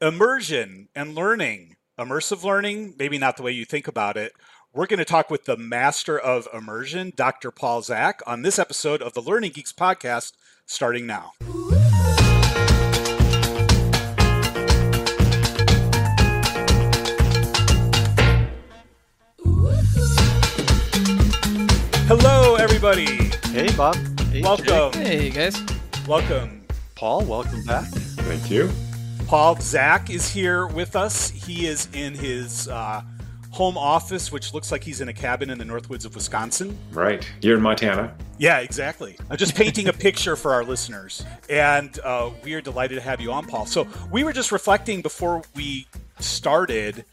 immersion and learning, immersive learning, maybe not the way you think about it. We're going to talk with the master of immersion, Dr. Paul Zak, on this episode of the Learning Geeks podcast, starting now. Hello, everybody. Hey, Bob. Hey, Welcome. Jake. Hey guys. Welcome. Paul. Welcome back. Thank you. Paul Zak is here with us. He is in his uh, home office, which looks like he's in a cabin in the Northwoods of Wisconsin. Right. You're in Montana. Yeah, exactly. I'm just painting a picture for our listeners. And uh, we are delighted to have you on, Paul. So we were just reflecting before we started.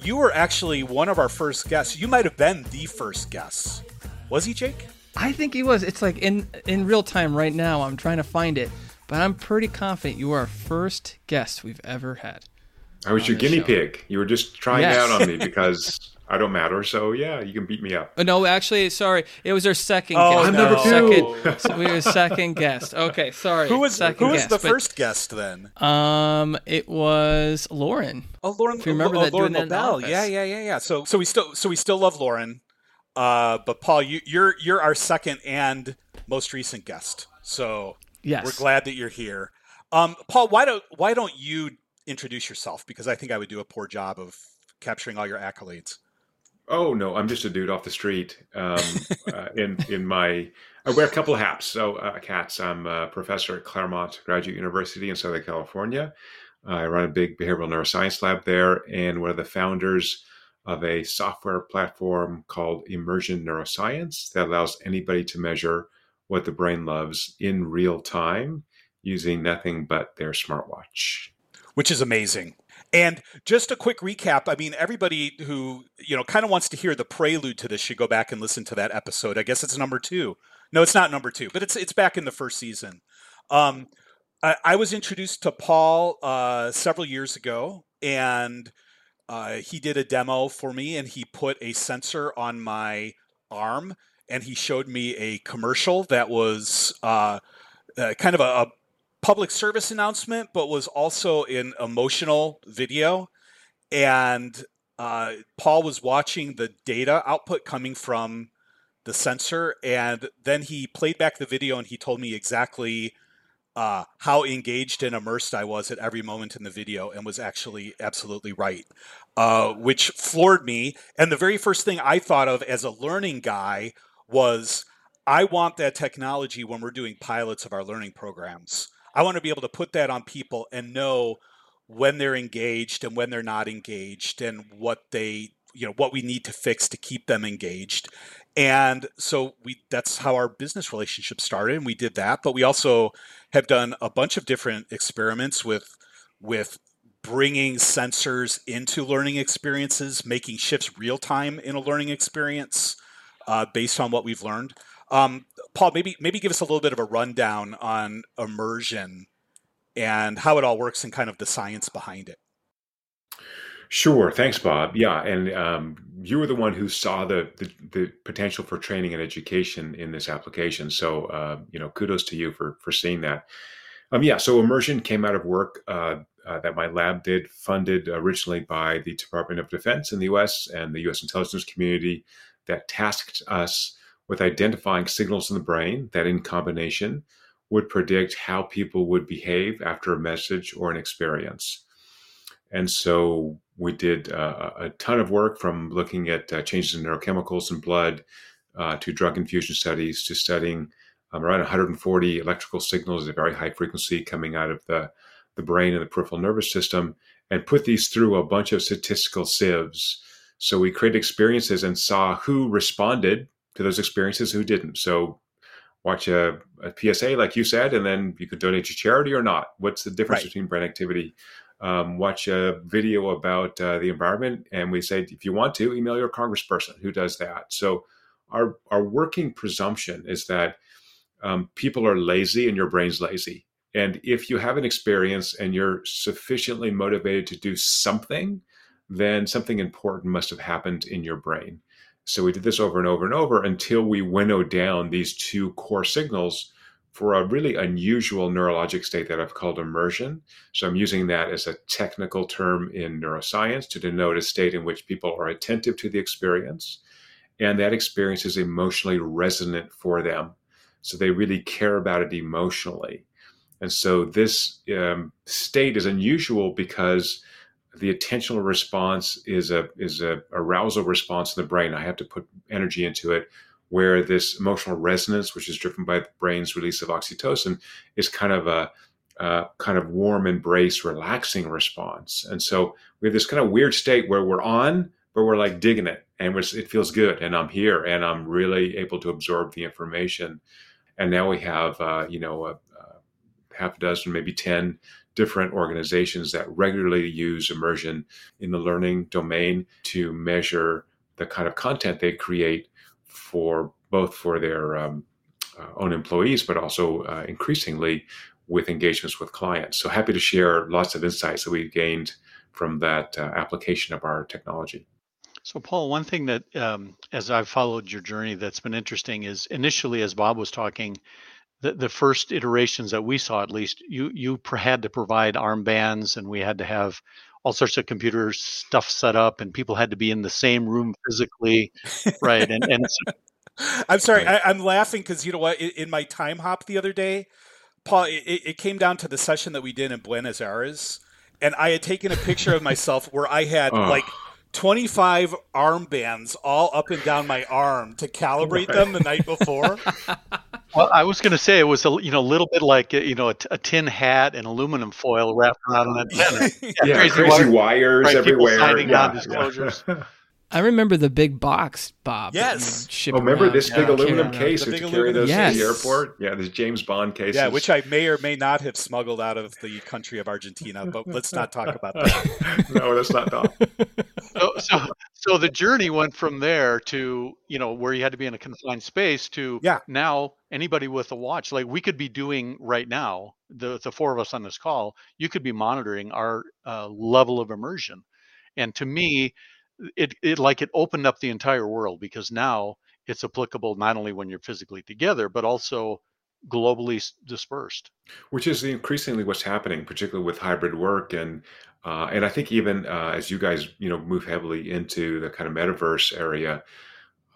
You were actually one of our first guests. You might have been the first guest. Was he, Jake? I think he was. It's like in in real time right now. I'm trying to find it, but I'm pretty confident you are our first guest we've ever had. I was your guinea show. pig. You were just trying Yes. out on me because I don't matter. So yeah, you can beat me up. Oh, no, actually, sorry, it was our second Oh, guest. I'm number no. two. Second, we were second guest. Okay, sorry. Who was second who was guest, the but, first guest then? Um, it was Lauren. Oh, Lauren. If you remember oh, that, Lauren doing that the Lobel. office. Yeah, yeah, yeah, yeah. So, so we still, so we still love Lauren. Uh, but Paul, you, you're you're our second and most recent guest. So Yes. we're glad that you're here. Um, Paul, why don't why don't you introduce yourself? Because I think I would do a poor job of capturing all your accolades. Oh no, I'm just a dude off the street. Um, uh, in in my, I wear a couple of hats. So uh, cats. I'm a professor at Claremont Graduate University in Southern California. I run a big behavioral neuroscience lab there, and one of the founders of a software platform called Immersion Neuroscience that allows anybody to measure what the brain loves in real time using nothing but their smartwatch. which is amazing. And just a quick recap. I mean, everybody who you know kind of wants to hear the prelude to this should go back and listen to that episode. I guess it's number two. No, it's not number two, but it's it's back in the first season. Um, I, I was introduced to Paul uh, several years ago, and uh, he did a demo for me, and he put a sensor on my arm, and he showed me a commercial that was uh, uh, kind of a, a public service announcement, but was also an emotional video. And uh, Paul was watching the data output coming from the sensor, and then he played back the video and he told me exactly uh, how engaged and immersed I was at every moment in the video, and was actually absolutely right, uh, which floored me. And the very first thing I thought of as a learning guy was I want that technology when we're doing pilots of our learning programs. I want to be able to put that on people and know when they're engaged and when they're not engaged and what they you know what we need to fix to keep them engaged and so we that's how our business relationship started and we did that but we also have done a bunch of different experiments with with bringing sensors into learning experiences making shifts real time in a learning experience uh, based on what we've learned um, paul maybe maybe give us a little bit of a rundown on immersion and how it all works and kind of the science behind it. Sure. Thanks, Bob. Yeah, and um, you were the one who saw the, the the potential for training and education in this application. So, uh, you know, kudos to you for for seeing that. Um, yeah. So, immersion came out of work uh, uh, that my lab did, funded originally by the Department of Defense in the U.S. and the U.S. intelligence community, that tasked us with identifying signals in the brain that, in combination, would predict how people would behave after a message or an experience. And so we did uh, a ton of work from looking at uh, changes in neurochemicals in blood uh, to drug infusion studies to studying um, around 140 electrical signals at a very high frequency coming out of the, the brain and the peripheral nervous system and put these through a bunch of statistical sieves. So we created experiences and saw who responded to those experiences, who didn't. So watch a, a PSA, like you said, and then you could donate to charity or not. What's the difference Right. between brain activity? Um, watch a video about uh, the environment, and we say if you want to, email your congressperson who does that. So our our working presumption is that um, people are lazy and your brain's lazy. And if you have an experience and you're sufficiently motivated to do something, then something important must have happened in your brain. So we did this over and over and over until we winnowed down these two core signals for a really unusual neurologic state that I've called immersion. So I'm using that as a technical term in neuroscience to denote a state in which people are attentive to the experience and that experience is emotionally resonant for them. So they really care about it emotionally. And so this um, state is unusual because the attentional response is a is a arousal response in the brain. I have to put energy into it. Where this emotional resonance, which is driven by the brain's release of oxytocin, is kind of a uh, kind of warm embrace, relaxing response. And so we have this kind of weird state where we're on, but we're like digging it, and it feels good, and I'm here, and I'm really able to absorb the information. And now we have, uh, you know, a, a half a dozen, maybe ten different organizations that regularly use immersion in the learning domain to measure the kind of content they create for both for their um, uh, own employees, but also uh, increasingly with engagements with clients. So happy to share lots of insights that we've gained from that uh, application of our technology. So, Paul, one thing that, um, as I've followed your journey, that's been interesting is initially, as Bob was talking, the, the first iterations that we saw, at least, you you had to provide armbands, and we had to have all sorts of computer stuff set up, and people had to be in the same room physically, right? And and I'm sorry, I, am laughing because you know what? In, in, my time hop the other day, Paul, it, it came down to the session that we did in Buenos Aires, and I had taken a picture of myself where I had oh. like 25 armbands all up and down my arm to calibrate right. them the night before. Well, I was going to say it was a you know a little bit like uh, you know a, a tin hat and aluminum foil wrapped around an antenna. Yeah, yeah crazy, crazy, wires, right, everywhere. signing yeah, non-disclosures. Yeah. I remember the big box, Bob. Yes. Oh, remember this big aluminum case to carry those yes. to the airport? Yeah, this James Bond case. Yeah, which I may or may not have smuggled out of the country of Argentina, but let's not talk about that. no, let's not talk. so, so, so the journey went from there to you know where you had to be in a confined space to yeah. now anybody with a watch like we could be doing right now the the four of us on this call you could be monitoring our uh, level of immersion and to me it, it like it opened up the entire world because now it's applicable not only when you're physically together but also globally dispersed which is increasingly what's happening particularly with hybrid work and uh, and i think even uh, as you guys you know move heavily into the kind of metaverse area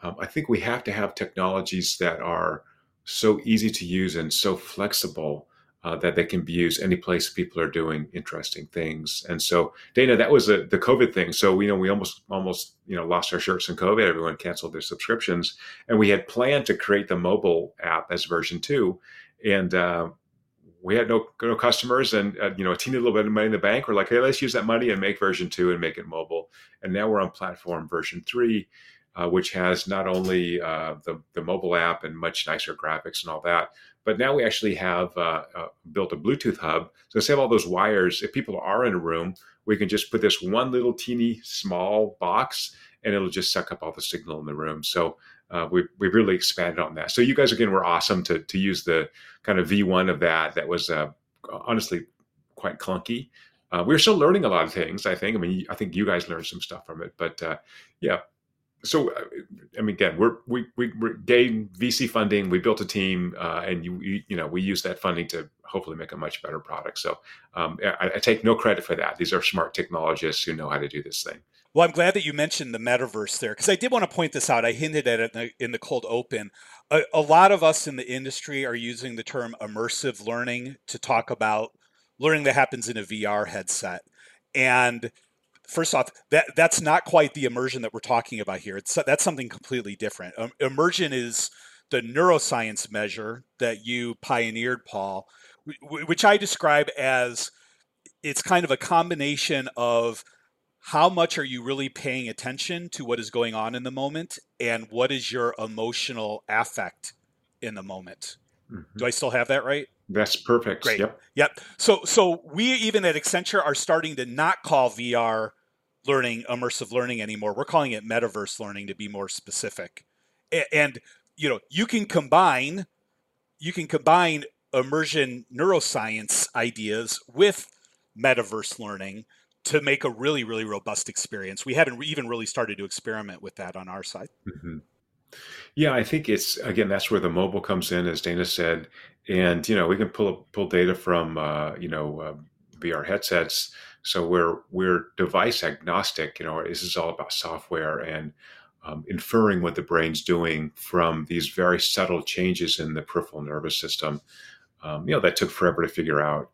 um, i think we have to have technologies that are so easy to use and so flexible uh, that they can be used any place people are doing interesting things. And so, Dana, that was a, the COVID thing. So, you know, we almost almost you know lost our shirts in COVID. Everyone canceled their subscriptions, and we had planned to create the mobile app as version two, and uh, we had no no customers and uh, you know a teeny little bit of money in the bank. We're like, hey, let's use that money and make version two and make it mobile. And now we're on platform version three. Uh, which has not only uh, the, the mobile app and much nicer graphics and all that, but now we actually have uh, uh, built a Bluetooth hub. So instead of all those wires, if people are in a room, we can just put this one little teeny small box and it'll just suck up all the signal in the room. So uh, we, we've really expanded on that. So you guys, again, were awesome to, to use the kind of V1 of that. That was uh, honestly quite clunky. Uh, we're still learning a lot of things, I think. I mean, I think you guys learned some stuff from it. But uh, yeah, so uh, I mean, again, we're we we we're gained VC funding. We built a team, uh, and you, you, you know we use that funding to hopefully make a much better product. So um, I, I, take no credit for that. These are smart technologists who know how to do this thing. Well, I'm glad that you mentioned the metaverse there because I did want to point this out. I hinted at it in the, in the cold open. A, a lot of us in the industry are using the term immersive learning to talk about learning that happens in a VR headset, and first off, that that's not quite the immersion that we're talking about here. It's that's something completely different. Um, immersion is the neuroscience measure that you pioneered, Paul, which I describe as it's kind of a combination of how much are you really paying attention to what is going on in the moment and what is your emotional affect in the moment. Mm-hmm. Do I still have that right? That's perfect. Great. Yep. Yep. So so we even at Accenture are starting to not call VR learning immersive learning anymore. We're calling it metaverse learning to be more specific. And you know, you can combine you can combine immersion neuroscience ideas with metaverse learning to make a really really robust experience. We haven't even really started to experiment with that on our side. Mm-hmm. Yeah, I think it's again that's where the mobile comes in, as Dana said, and you know we can pull pull data from uh, you know uh, VR headsets. So we're we're device agnostic. You know, this is all about software and um, inferring what the brain's doing from these very subtle changes in the peripheral nervous system. Um, you know, that took forever to figure out.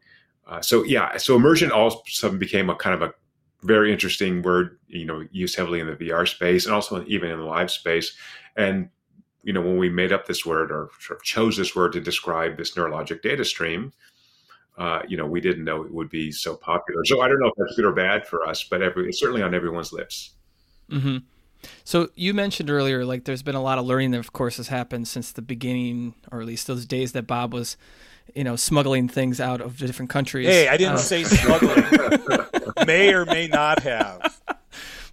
Uh, so yeah, so immersion all sudden became a kind of a very interesting word. You know, used heavily in the VR space and also even in the live space. And you know, when we made up this word or sort of chose this word to describe this neurologic data stream, uh, you know, we didn't know it would be so popular. So I don't know if that's good or bad for us, but every, it's certainly on everyone's lips. Mm-hmm. So you mentioned earlier, like there's been a lot of learning that, of course, has happened since the beginning, or at least those days that Bob was, you know, smuggling things out of different countries. Hey, I didn't uh, say smuggling. may or may not have.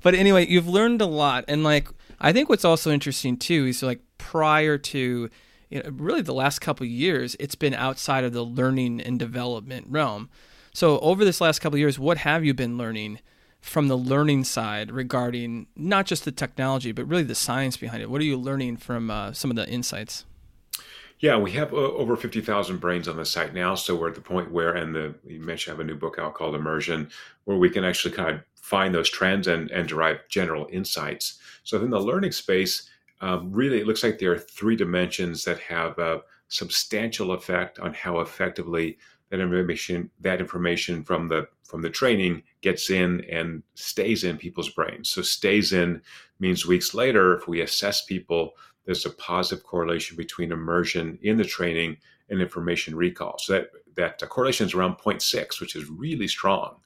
But anyway, you've learned a lot, and like I think what's also interesting too is like prior to you know, really the last couple years, it's been outside of the learning and development realm. So over this last couple years, what have you been learning from the learning side regarding not just the technology, but really the science behind it? What are you learning from uh, some of the insights? Yeah, we have uh, over 50,000 brains on the site now. So we're at the point where, and the, you mentioned I have a new book out called Immersion, where we can actually kind of find those trends and, and derive general insights. So in the learning space, um, really it looks like there are three dimensions that have a substantial effect on how effectively that information that information from the from the training gets in and stays in people's brains. So stays in means weeks later, if we assess people, there's a positive correlation between immersion in the training and information recall. So that that correlation is around 0.6, which is really strong.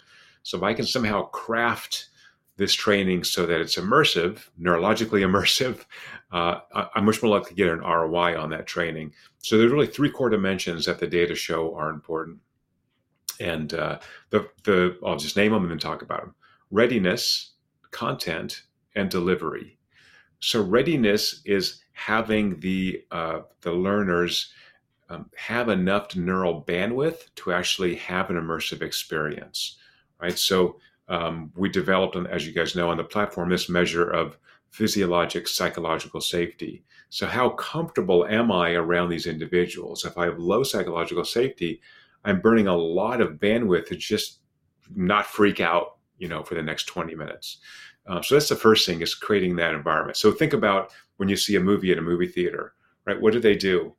So if I can somehow craft this training so that it's immersive, neurologically immersive, uh, I'm much more likely to get an ROI on that training. So there's really three core dimensions that the data show are important. And uh, the, the I'll just name them and then talk about them. Readiness, content, and delivery. So readiness is having the uh, the learners um, have enough neural bandwidth to actually have an immersive experience, right? So um, we developed, as you guys know, on the platform, this measure of physiologic psychological safety. So, how comfortable am I around these individuals? If I have low psychological safety, I'm burning a lot of bandwidth to just not freak out, you know, for the next 20 minutes. Um, so that's the first thing is creating that environment. So think about when you see a movie at a movie theater, right? What do they do?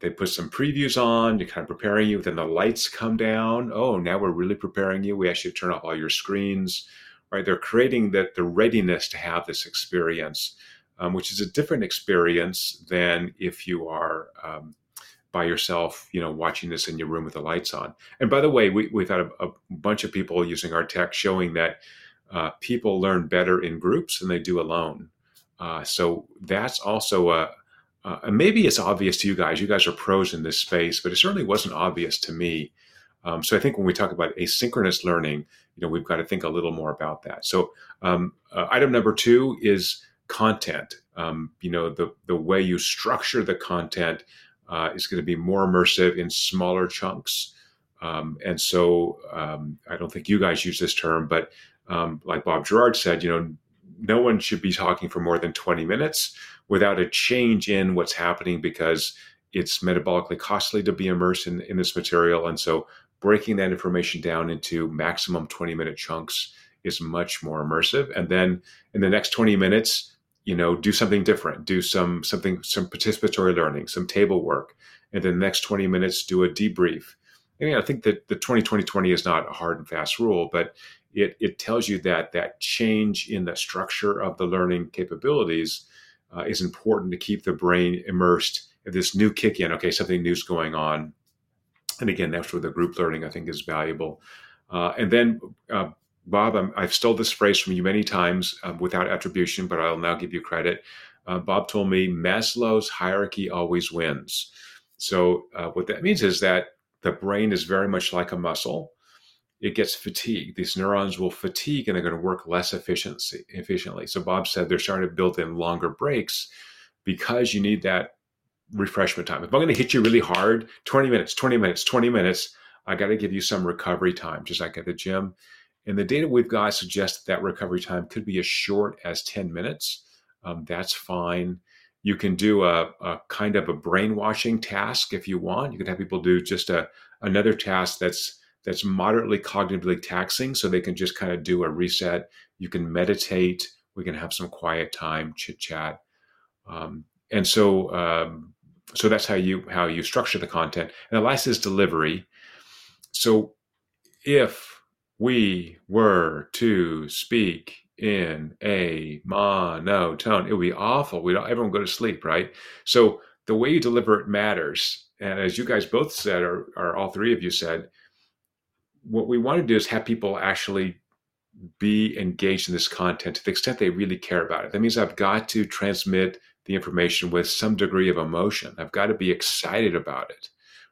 They put some previews on, to kind of preparing you. Then the lights come down. Oh, now we're really preparing you. We to turn off all your screens, right? They're creating that the readiness to have this experience, um, which is a different experience than if you are um, by yourself, you know, watching this in your room with the lights on. And by the way, we, we've had a, a bunch of people using our tech showing that uh, people learn better in groups than they do alone. Uh, so that's also a, maybe it's obvious to you guys. You guys are pros in this space, but it certainly wasn't obvious to me. Um, so I think when we talk about asynchronous learning, you know, we've got to think a little more about that. So um, uh, item number two is content. Um, you know, the the way you structure the content uh, is going to be more immersive in smaller chunks. Um, and so um, I don't think you guys use this term, but um, like Bob Gerard said, you know, no one should be talking for more than 20 minutes without a change in what's happening because it's metabolically costly to be immersed in, in this material. And so breaking that information down into maximum 20 minute chunks is much more immersive. And then in the next 20 minutes, you know, do something different, do some something, some participatory learning, some table work. And then the next 20 minutes, do a debrief. And I think that the 20 20 20 is not a hard and fast rule, but it, it tells you that that change in the structure of the learning capabilities uh, is important to keep the brain immersed. If this new kick in, okay, something new's going on. And again, that's where the group learning I think is valuable. Uh, and then, uh, Bob, i have stole this phrase from you many times um, without attribution, but I'll now give you credit. Uh, Bob told me Maslow's hierarchy always wins. So, uh, what that means is that the brain is very much like a muscle it gets fatigued. These neurons will fatigue and they're going to work less efficiency, efficiently. So Bob said they're starting to build in longer breaks because you need that refreshment time. If I'm going to hit you really hard, 20 minutes, 20 minutes, 20 minutes, I got to give you some recovery time, just like at the gym. And the data we've got suggests that, that recovery time could be as short as 10 minutes. Um, that's fine. You can do a, a kind of a brainwashing task if you want. You can have people do just a another task that's that's moderately cognitively taxing, so they can just kind of do a reset. You can meditate. We can have some quiet time, chit chat, um, and so um, so that's how you how you structure the content. And the last is delivery. So if we were to speak in a monotone, it would be awful. We don't everyone go to sleep, right? So the way you deliver it matters. And as you guys both said, or, or all three of you said, what we want to do is have people actually be engaged in this content to the extent they really care about it. That means I've got to transmit the information with some degree of emotion. I've got to be excited about it,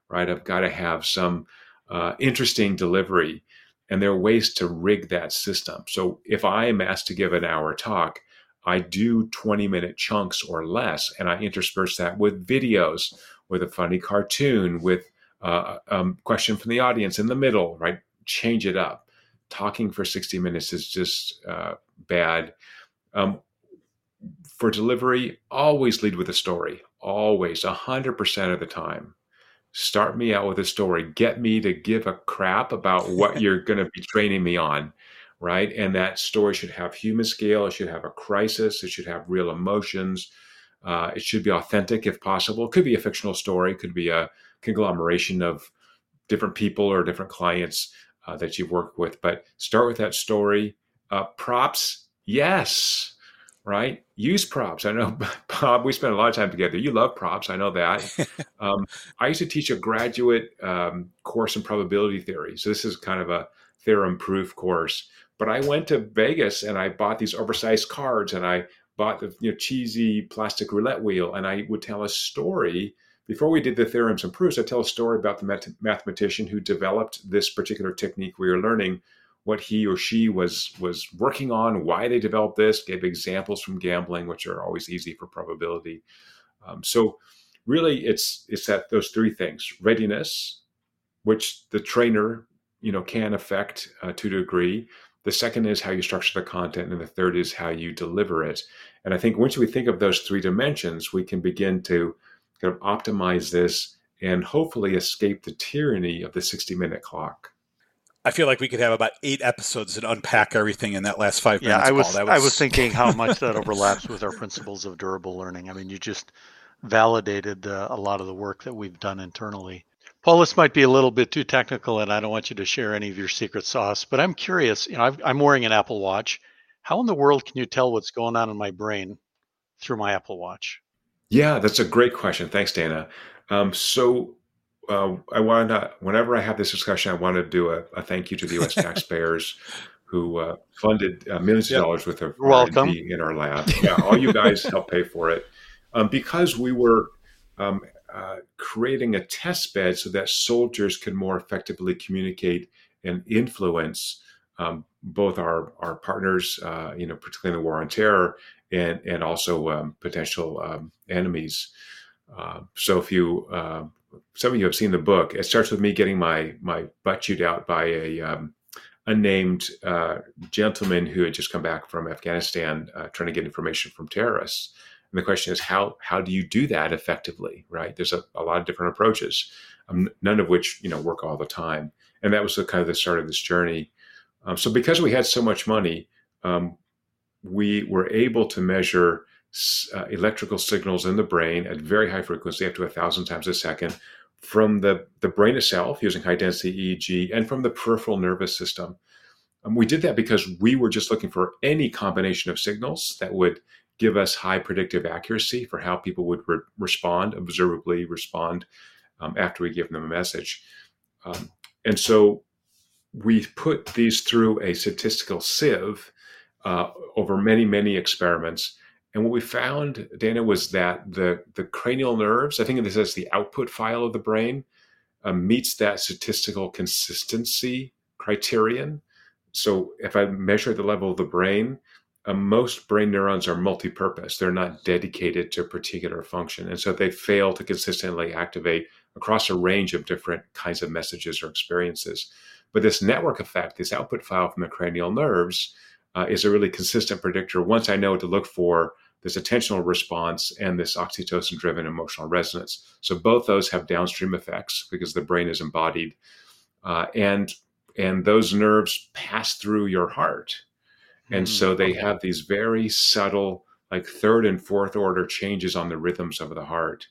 right? I've got to have some uh, interesting delivery. And there are ways to rig that system. So if I am asked to give an hour talk, I do 20 minute chunks or less, and I intersperse that with videos, with a funny cartoon, with uh, um, question from the audience in the middle, right? Change it up. Talking for 60 minutes is just uh, bad. Um, for delivery, always lead with a story. Always, 100% of the time. Start me out with a story. Get me to give a crap about what you're going to be training me on, right? And that story should have human scale. It should have a crisis. It should have real emotions. Uh, it should be authentic if possible. It could be a fictional story. It could be a conglomeration of different people or different clients uh, that you've worked with. But start with that story. Uh, props, yes right? Use props. I know, Bob, we spent a lot of time together. You love props. I know that. um, I used to teach a graduate um, course in probability theory. So this is kind of a theorem proof course. But I went to Vegas and I bought these oversized cards and I bought the you know, cheesy plastic roulette wheel and I would tell a story. Before we did the theorems and proofs, I'd tell a story about the math- mathematician who developed this particular technique we were learning what he or she was was working on, why they developed this, gave examples from gambling, which are always easy for probability. Um, so really, it's it's that those three things: readiness, which the trainer you know can affect uh, to a degree. The second is how you structure the content, and the third is how you deliver it. And I think once we think of those three dimensions, we can begin to kind of optimize this and hopefully escape the tyranny of the 60 minute clock. I feel like we could have about eight episodes and unpack everything in that last five minutes. Yeah, I was, was, I was thinking how much that overlaps with our principles of durable learning. I mean, you just validated uh, a lot of the work that we've done internally. Paul, this might be a little bit too technical, and I don't want you to share any of your secret sauce, but I'm curious. You know, i I'm wearing an Apple Watch. How in the world can you tell what's going on in my brain through my Apple Watch? Yeah, that's a great question. Thanks, Dana. Um, so uh, I want to, whenever I have this discussion, I want to do a, a thank you to the U.S. taxpayers who uh, funded uh, millions of dollars worth of R&D in our lab. Yeah, all you guys helped pay for it um, because we were um, uh, creating a test bed so that soldiers could more effectively communicate and influence um, both our our partners, uh, you know, particularly in the war on terror, and and also um, potential um, enemies. Uh, so if you some of you have seen the book. It starts with me getting my my butt chewed out by a um, unnamed uh, gentleman who had just come back from Afghanistan uh, trying to get information from terrorists. And the question is, how how do you do that effectively? Right? There's a, a lot of different approaches, um, none of which you know work all the time. And that was the kind of the start of this journey. Um, so because we had so much money, um, we were able to measure uh, electrical signals in the brain at very high frequency, up to a thousand times a second, from the, the brain itself using high density EEG and from the peripheral nervous system. Um, we did that because we were just looking for any combination of signals that would give us high predictive accuracy for how people would re- respond, observably respond um, after we give them a message. Um, and so we put these through a statistical sieve uh, over many, many experiments and what we found, Dana, was that the, the cranial nerves, I think this is the output file of the brain, uh, meets that statistical consistency criterion. So if I measure the level of the brain, uh, most brain neurons are multi-purpose. They're not dedicated to a particular function. And so they fail to consistently activate across a range of different kinds of messages or experiences. But this network effect, this output file from the cranial nerves, uh, is a really consistent predictor. Once I know what to look for this attentional response and this oxytocin driven emotional resonance. So both those have downstream effects because the brain is embodied. Uh, and and those nerves pass through your heart. And mm, so they okay. have these very subtle, like third and fourth order changes on the rhythms of the heart.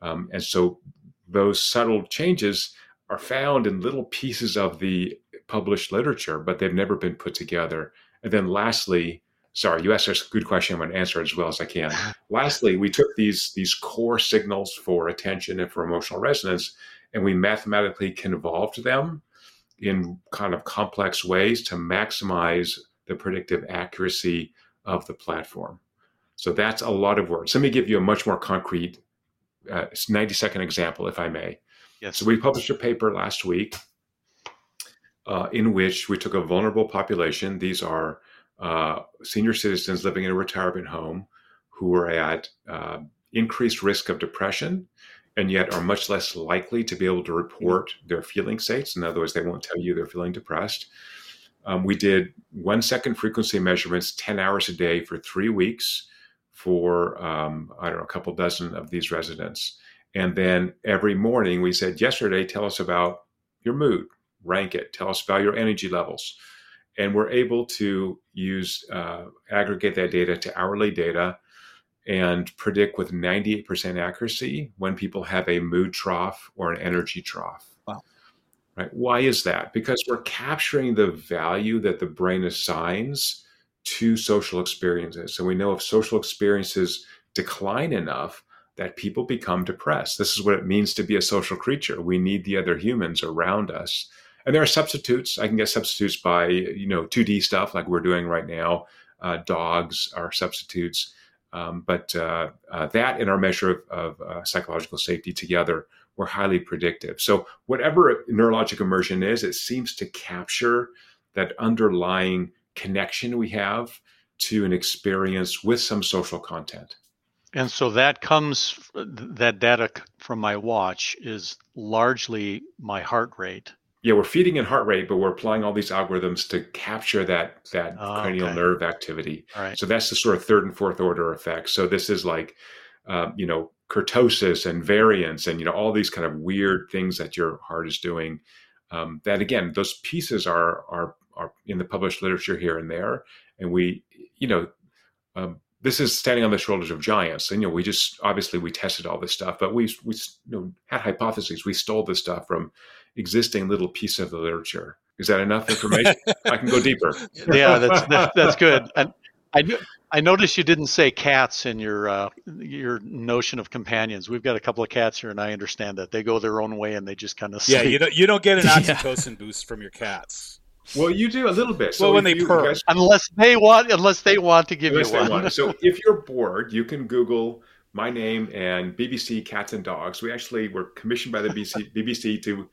Um, and so those subtle changes are found in little pieces of the published literature, but they've never been put together. And then lastly, sorry, you asked us a good question. I'm going to answer it as well as I can. lastly, we took these these core signals for attention and for emotional resonance, and we mathematically convolved them in kind of complex ways to maximize the predictive accuracy of the platform. So that's a lot of words. Let me give you a much more concrete uh, 90 second example, if I may. Yes. So we published a paper last week uh, in which we took a vulnerable population. These are uh, senior citizens living in a retirement home who are at uh, increased risk of depression and yet are much less likely to be able to report their feeling states. In other words, they won't tell you they're feeling depressed. Um, we did one second frequency measurements 10 hours a day for three weeks for, um, I don't know, a couple dozen of these residents. And then every morning we said, yesterday, tell us about your mood, rank it, tell us about your energy levels. And we're able to use, uh, aggregate that data to hourly data and predict with 98% accuracy when people have a mood trough or an energy trough. Wow. Right? Why is that? Because we're capturing the value that the brain assigns to social experiences. So we know if social experiences decline enough, that people become depressed. This is what it means to be a social creature. We need the other humans around us. And there are substitutes. I can get substitutes by, you know, 2D stuff like we're doing right now. Uh, dogs are substitutes. Um, but uh, uh, that and our measure of, of uh, psychological safety together were highly predictive. So, whatever neurologic immersion is, it seems to capture that underlying connection we have to an experience with some social content. And so that comes, that data from my watch is largely my heart rate yeah, we're feeding in heart rate, but we're applying all these algorithms to capture that that oh, cranial okay. nerve activity. Right. So that's the sort of third and fourth order effects. So this is like, um, you know, kurtosis and variance, and you know all these kind of weird things that your heart is doing. Um, that again, those pieces are are are in the published literature here and there, and we, you know, um, this is standing on the shoulders of giants. And you know, we just obviously we tested all this stuff, but we we you know, had hypotheses. We stole this stuff from existing little piece of the literature. Is that enough information? I can go deeper. Yeah, that's that's, that's good. And I I noticed you didn't say cats in your uh, your notion of companions. We've got a couple of cats here, and I understand that they go their own way and they just kind of yeah. You don't you don't get an oxytocin yeah. boost from your cats. Well, you do a little bit. So well, when they you, purr, guys, unless they want, unless they want to give you one. So if you're bored, you can Google my name and BBC Cats and Dogs. We actually were commissioned by the BBC, BBC to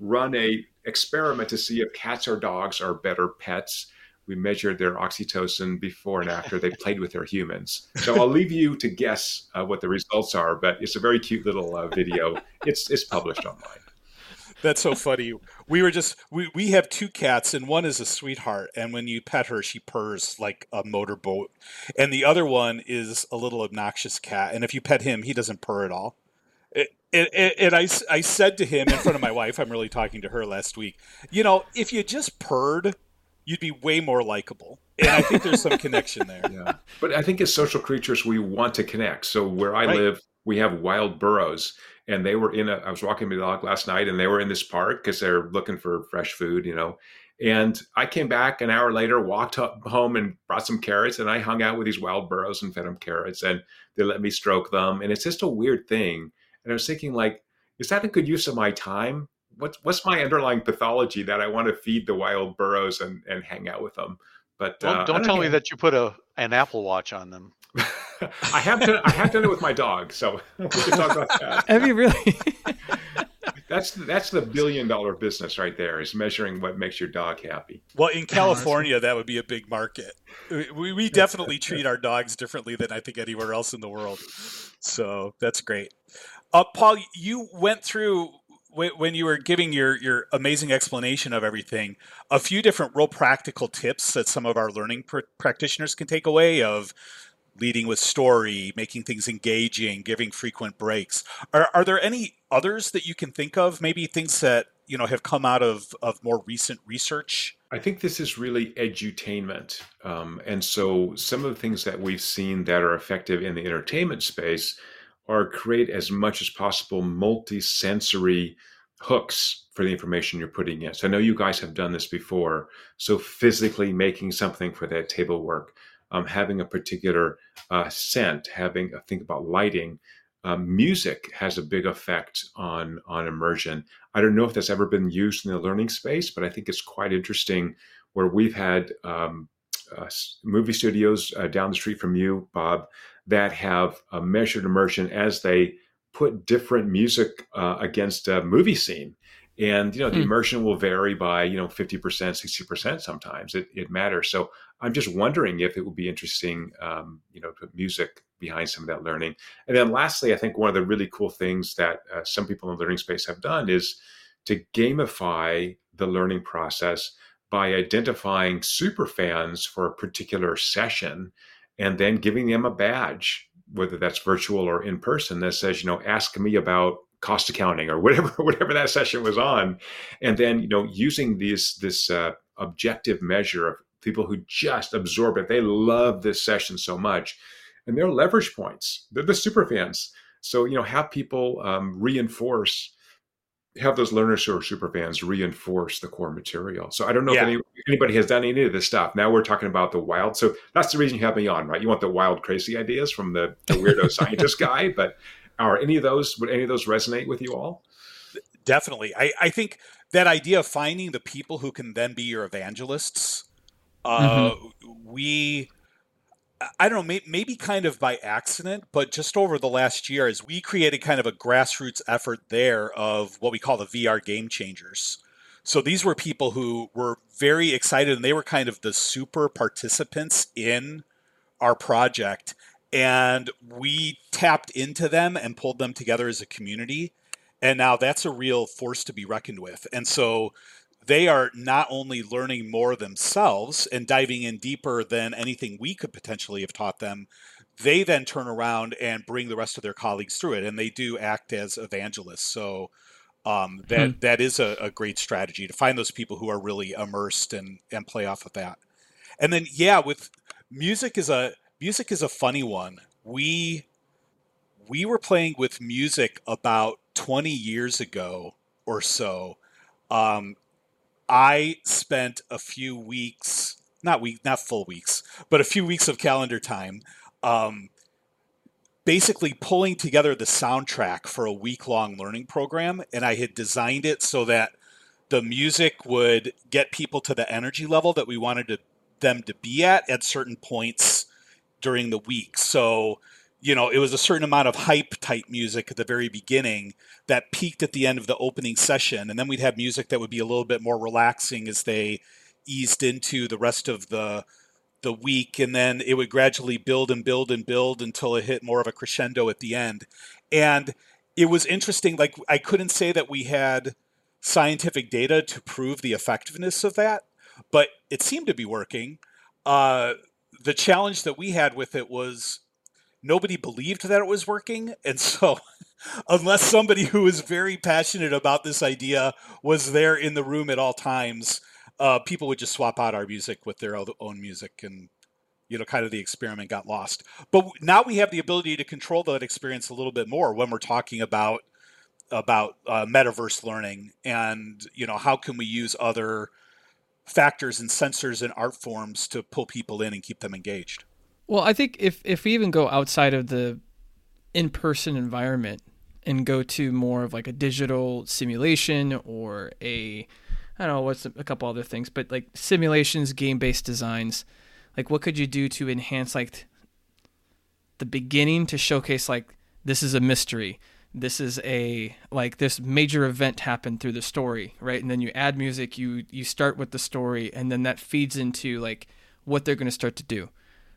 run a experiment to see if cats or dogs are better pets. We measured their oxytocin before and after they played with their humans. So I'll leave you to guess uh, what the results are, but it's a very cute little uh, video. It's it's published online. That's so funny. We were just we, we have two cats and one is a sweetheart and when you pet her she purrs like a motorboat and the other one is a little obnoxious cat and if you pet him he doesn't purr at all. It, it, and I, I said to him in front of my wife, I'm really talking to her last week, you know, if you just purred, you'd be way more likable. And I think there's some connection there. Yeah. But I think as social creatures, we want to connect. So where I right. live, we have wild burros and they were in a i was walking my dog last night and they were in this park because they're looking for fresh food you know and i came back an hour later walked home and brought some carrots and i hung out with these wild burros and fed them carrots and they let me stroke them and it's just a weird thing and i was thinking like is that a good use of my time what's what's my underlying pathology that i want to feed the wild burros and and hang out with them but well, uh, don't tell me that you put a an apple watch on them I have done I have done it with my dog, so we can talk about that. Have you really? that's that's the billion dollar business right there is measuring what makes your dog happy. Well, in California, that would be a big market. We, we definitely treat our dogs differently than I think anywhere else in the world. So that's great. Uh, Paul, you went through when you were giving your your amazing explanation of everything, a few different real practical tips that some of our learning pr- practitioners can take away of leading with story, making things engaging, giving frequent breaks. Are, are there any others that you can think of? Maybe things that you know have come out of of more recent research. I think this is really edutainment, um, and so some of the things that we've seen that are effective in the entertainment space are create as much as possible multi-sensory hooks for the information you're putting in. So I know you guys have done this before. So physically making something for that table work, um, having a particular uh, scent, having a think about lighting, um, music has a big effect on on immersion. I don't know if that's ever been used in the learning space, but I think it's quite interesting. Where we've had um, uh, movie studios uh, down the street from you, Bob, that have a measured immersion as they put different music uh, against a movie scene. And you know the mm. immersion will vary by you know 50% 60% sometimes. It, it matters. So i'm just wondering if it would be interesting um, you know to put music behind some of that learning. And then lastly i think one of the really cool things that uh, some people in the learning space have done is to gamify the learning process by identifying super fans for a particular session and then giving them a badge whether that's virtual or in person that says you know ask me about cost accounting or whatever whatever that session was on. And then you know using these this uh, objective measure of people who just absorb it. They love this session so much. And they're leverage points. They're the super fans. So you know have people um, reinforce have those learners who are super fans reinforce the core material so i don't know yeah. if any, anybody has done any of this stuff now we're talking about the wild so that's the reason you have me on right you want the wild crazy ideas from the, the weirdo scientist guy but are any of those would any of those resonate with you all? Definitely. I, I think that idea of finding the people who can then be your evangelists, uh, mm-hmm. we I don't know, maybe, kind of by accident, but just over the last year, as we created kind of a grassroots effort there of what we call the VR game changers. So these were people who were very excited and they were kind of the super participants in our project. And we tapped into them and pulled them together as a community. And now that's a real force to be reckoned with. And so they are not only learning more themselves and diving in deeper than anything we could potentially have taught them they then turn around and bring the rest of their colleagues through it and they do act as evangelists so um, that hmm. that is a, a, great strategy to find those people who are really immersed and and play off of that and then yeah with music is a music is a funny one. We we were playing with music about 20 years ago or so. Um, I spent a few weeks, not week, not full weeks, but a few weeks of calendar time, um, basically pulling together the soundtrack for a week long learning program. And I had designed it so that the music would get people to the energy level that we wanted to, them to be at at certain points during the week. So, you know, it was a certain amount of hype type music at the very beginning that peaked at the end of the opening session. And then we'd have music that would be a little bit more relaxing as they eased into the rest of the the week and then it would gradually build and build and build until it hit more of a crescendo at the end. And it was interesting like I couldn't say that we had scientific data to prove the effectiveness of that, but it seemed to be working. Uh, the challenge that we had with it was nobody believed that it was working and so unless somebody who was very passionate about this idea was there in the room at all times uh, people would just swap out our music with their own music and you know kind of the experiment got lost but now we have the ability to control that experience a little bit more when we're talking about about uh, metaverse learning and you know how can we use other factors and sensors and art forms to pull people in and keep them engaged. Well, I think if if we even go outside of the in-person environment and go to more of like a digital simulation or a I don't know what's a couple other things, but like simulations, game-based designs, like what could you do to enhance like the beginning to showcase like this is a mystery. This is a like this major event happened through the story right? And then you add music you you start with the story and then that feeds into like what they're going to start to do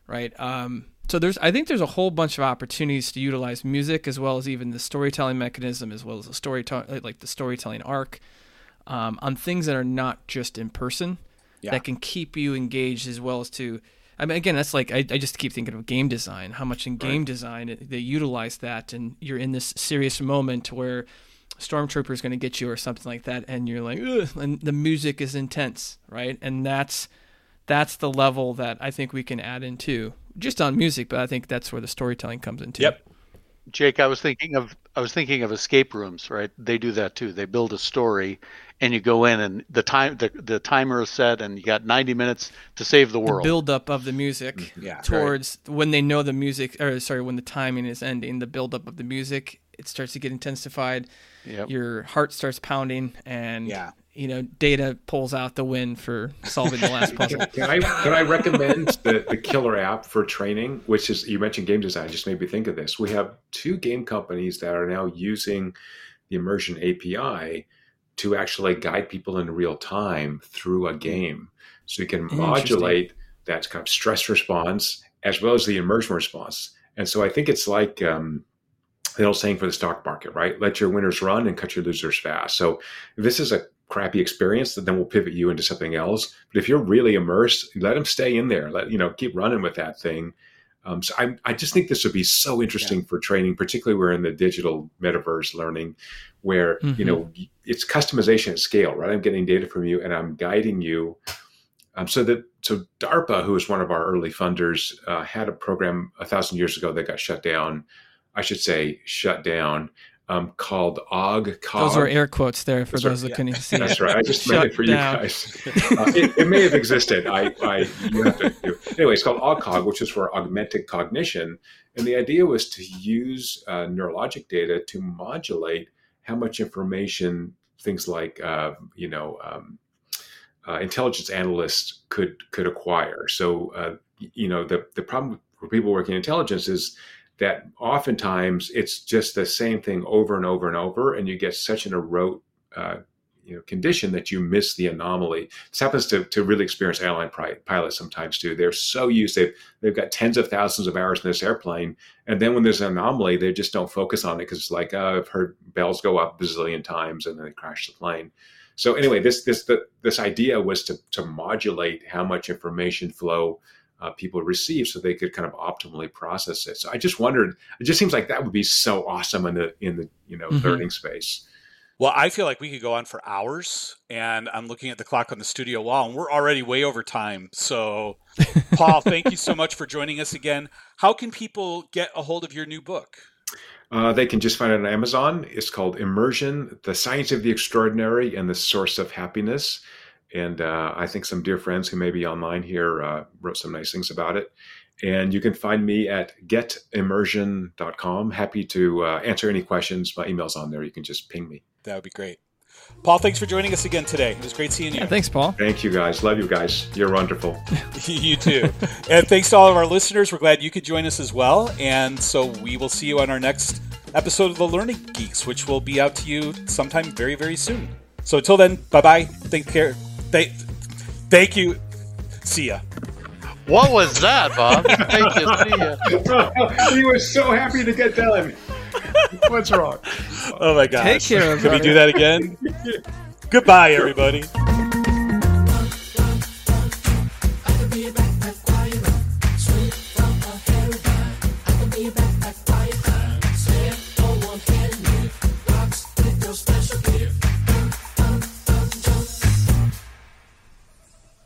right um, so there's i think there's a whole bunch of opportunities to utilize music as well as even the storytelling mechanism as well as the story like the storytelling arc um, on things that are not just in person yeah. that can keep you engaged as well as to I mean, again, that's like I, I just keep thinking of game design. How much in game Right. design it- they utilize that, and you're in this serious moment where stormtrooper is going to get you or something like that, and you're like, Ugh, and the music is intense, right? And that's that's the level that I think we can add into just on music, but I think that's where the storytelling comes into. Yep. Jake, I was thinking of I was thinking of escape rooms, right? They do that too. They build a story, and you go in, and the time the, the timer is set, and you got 90 minutes to save the The world. build up of the music mm, Yeah. towards when they know the music, or sorry, when the timing is ending, the build up of the music, it starts to get intensified. Yep. Your heart starts pounding, and Yeah. you know, Data pulls out the win for solving the last puzzle. Can I can I recommend the, the killer app for training, which is you mentioned game design, just made me think of this. We have two game companies that are now using the immersion API to actually guide people in real time through a game. So you can modulate that kind of stress response as well as the immersion response. And so I think it's like um, the old saying for the stock market, right? Let your winners run and cut your losers fast. So if this is a crappy experience, then we'll pivot you into something else. But if you're really immersed, let them stay in there. Let you know, keep running with that thing. Um, so I, I just think this would be so interesting for training, particularly we're in the digital metaverse learning, where you know it's customization at scale. Right, I'm getting data from you and I'm guiding you. Um, so that so DARPA, who was one of our early funders, uh, had a program a thousand years ago that got shut down. I should say shut down. Um, called OG. Those are air quotes there for That's those right, that couldn't see. That's right. I just made it for down. you guys. Uh, it, it may have existed. I, I, to do. Anyway, it's called AugCog, which is for augmented cognition, and the idea was to use uh, neurologic data to modulate how much information things like, uh, you know, um, uh, intelligence analysts could could acquire. So, uh, you know, the the problem for people working in intelligence is that oftentimes it's just the same thing over and over and over, and you get such an rote uh, you know condition that you miss the anomaly. This happens to, to really experienced airline pri- pilots sometimes too. They're so used they've they've got tens of thousands of hours in this airplane, and then when there's an anomaly, they just don't focus on it because it's like oh, I've heard bells go up a bazillion times and then they crash the plane. So anyway, this this the, this idea was to to modulate how much information flow uh, people receive so they could kind of optimally process it. So I just wondered, it just seems like that would be so awesome in the in the you know Mhm. learning space. Well, I feel like we could go on for hours, and I'm looking at the clock on the studio wall, and we're already way over time. So, Paul, thank you so much for joining us again. How can people get a hold of your new book? Uh, they can just find it on Amazon. It's called Immersion: The Science of the Extraordinary and the Source of Happiness. And uh, I think some dear friends who may be online here uh, wrote some nice things about it. And you can find me at getimmersion.com. Happy to uh, answer any questions. My email's on there. You can just ping me. That would be great. Paul, thanks for joining us again today. It was great seeing you. Yeah, thanks, Paul. Thank you guys. Love you guys. You're wonderful. you too. and thanks to all of our listeners. We're glad you could join us as well. And so we will see you on our next episode of The Learning Geeks, which will be out to you sometime very, very soon. So until then, bye bye. Take care. Thank, thank you. See ya. What was that, Bob? Thank you. See ya. he was so happy to get done. What's wrong? Oh my gosh. Take care, Can we do that again? Goodbye, everybody.